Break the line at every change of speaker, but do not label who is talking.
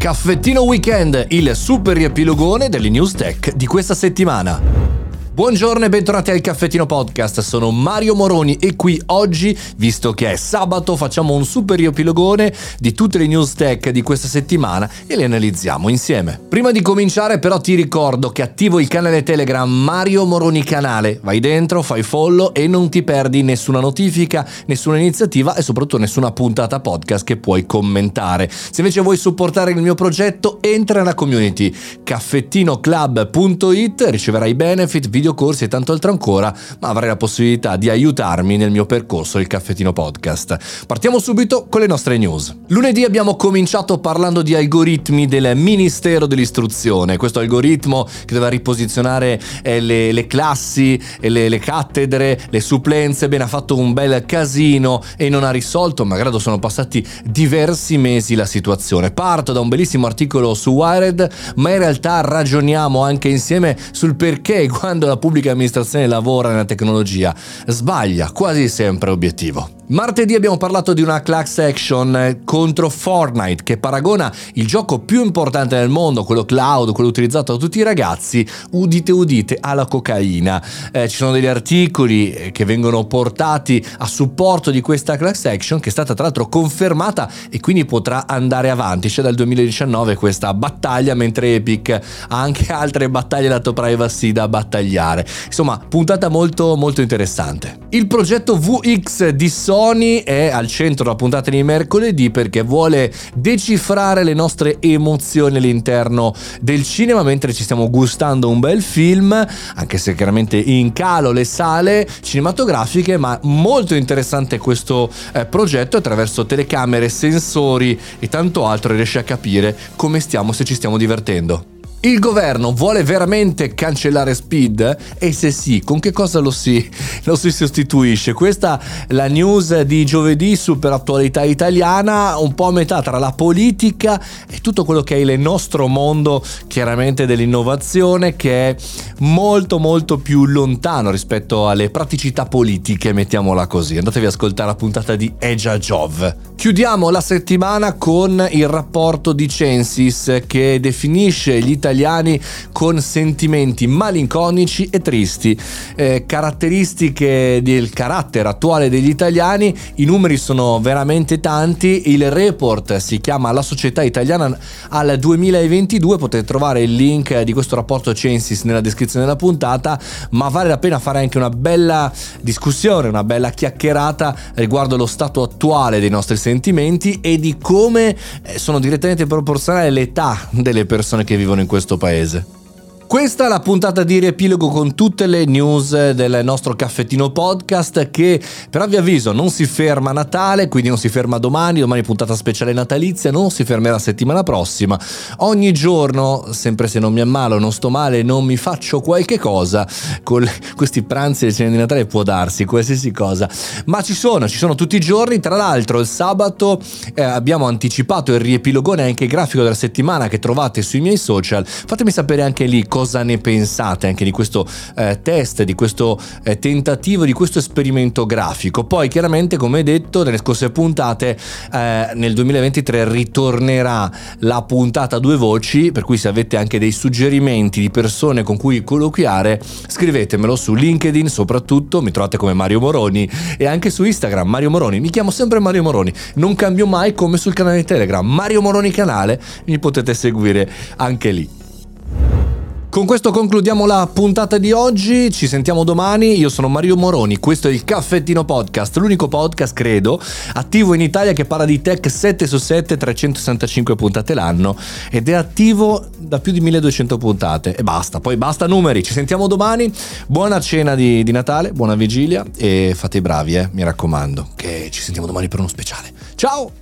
Caffettino Weekend, il super riepilogone delle news tech di questa settimana. Buongiorno e bentornati al Caffettino Podcast, sono Mario Moroni e qui oggi, visto che è sabato, facciamo un super riepilogone di tutte le news tech di questa settimana e le analizziamo insieme. Prima di cominciare però ti ricordo che attivo il canale Telegram Mario Moroni Canale, vai dentro, fai follow e non ti perdi nessuna notifica, nessuna iniziativa e soprattutto nessuna puntata podcast che puoi commentare. Se invece vuoi supportare il mio progetto, entra nella community caffettinoclub.it, riceverai benefit, video videocorsi e tanto altro ancora, ma avrai la possibilità di aiutarmi nel mio percorso il Caffettino Podcast. Partiamo subito con le nostre news. Lunedì abbiamo cominciato parlando di algoritmi del Ministero dell'Istruzione, questo algoritmo che doveva riposizionare eh, le, le, classi, le, le cattedre, le supplenze, bene ha fatto un bel casino e non ha risolto, malgrado sono passati diversi mesi la situazione. Parto da un bellissimo articolo su Wired, ma in realtà ragioniamo anche insieme sul perché quando la pubblica amministrazione lavora nella tecnologia sbaglia quasi sempre obiettivo. Martedì abbiamo parlato di una class action contro Fortnite che paragona il gioco più importante del mondo, quello cloud, quello utilizzato da tutti i ragazzi, udite udite, alla cocaina. Eh, ci sono degli articoli eh, che vengono portati a supporto di questa class action che è stata tra l'altro confermata e quindi potrà andare avanti. C'è dal 2019 questa battaglia, mentre Epic ha anche altre battaglie lato privacy da battagliare. Insomma, puntata molto molto interessante. Il progetto VX di Sony Sony è al centro della puntata di mercoledì perché vuole decifrare le nostre emozioni all'interno del cinema mentre ci stiamo gustando un bel film, anche se chiaramente in calo le sale cinematografiche, ma molto interessante questo eh, progetto attraverso telecamere, sensori e tanto altro riesce a capire come stiamo se ci stiamo divertendo. Il governo vuole veramente cancellare Speed? E se sì, con che cosa lo si, lo si sostituisce? Questa è la news di giovedì, super attualità italiana, un po' a metà tra la politica e tutto quello che è il nostro mondo, chiaramente dell'innovazione, che è molto molto più lontano rispetto alle praticità politiche, mettiamola così. Andatevi ad ascoltare la puntata di Eja Jov. Chiudiamo la settimana con il rapporto di Censis che definisce gli italiani con sentimenti malinconici e tristi. Eh, caratteristiche del carattere attuale degli italiani, i numeri sono veramente tanti, il report si chiama La società italiana al 2022, potete trovare il link di questo rapporto Censis nella descrizione della puntata, ma vale la pena fare anche una bella discussione, una bella chiacchierata riguardo lo stato attuale dei nostri sentimenti e di come eh, sono direttamente proporzionali all'età delle persone che vivono in questo paese. Questa è la puntata di riepilogo con tutte le news del nostro caffettino podcast che per ovvio avviso non si ferma a Natale, quindi non si ferma domani, domani puntata speciale natalizia, non si fermerà settimana prossima. Ogni giorno, sempre se non mi ammalo, non sto male, non mi faccio qualche cosa, con questi pranzi e cene di Natale può darsi qualsiasi cosa, ma ci sono, ci sono tutti i giorni, tra l'altro il sabato eh, abbiamo anticipato il riepilogone anche grafico della settimana che trovate sui miei social, fatemi sapere anche lì cosa cosa ne pensate anche di questo eh, test, di questo eh, tentativo, di questo esperimento grafico. Poi chiaramente, come detto nelle scorse puntate, eh, nel 2023 ritornerà la puntata a due voci, per cui se avete anche dei suggerimenti di persone con cui colloquiare, scrivetemelo su LinkedIn soprattutto, mi trovate come Mario Moroni e anche su Instagram Mario Moroni, mi chiamo sempre Mario Moroni, non cambio mai come sul canale Telegram, Mario Moroni canale, mi potete seguire anche lì. Con questo concludiamo la puntata di oggi, ci sentiamo domani, io sono Mario Moroni, questo è il Caffettino Podcast, l'unico podcast credo attivo in Italia che parla di tech 7 su 7, 365 puntate l'anno ed è attivo da più di 1200 puntate e basta, poi basta numeri, ci sentiamo domani, buona cena di, di Natale, buona vigilia e fate i bravi eh, mi raccomando, che ci sentiamo domani per uno speciale. Ciao!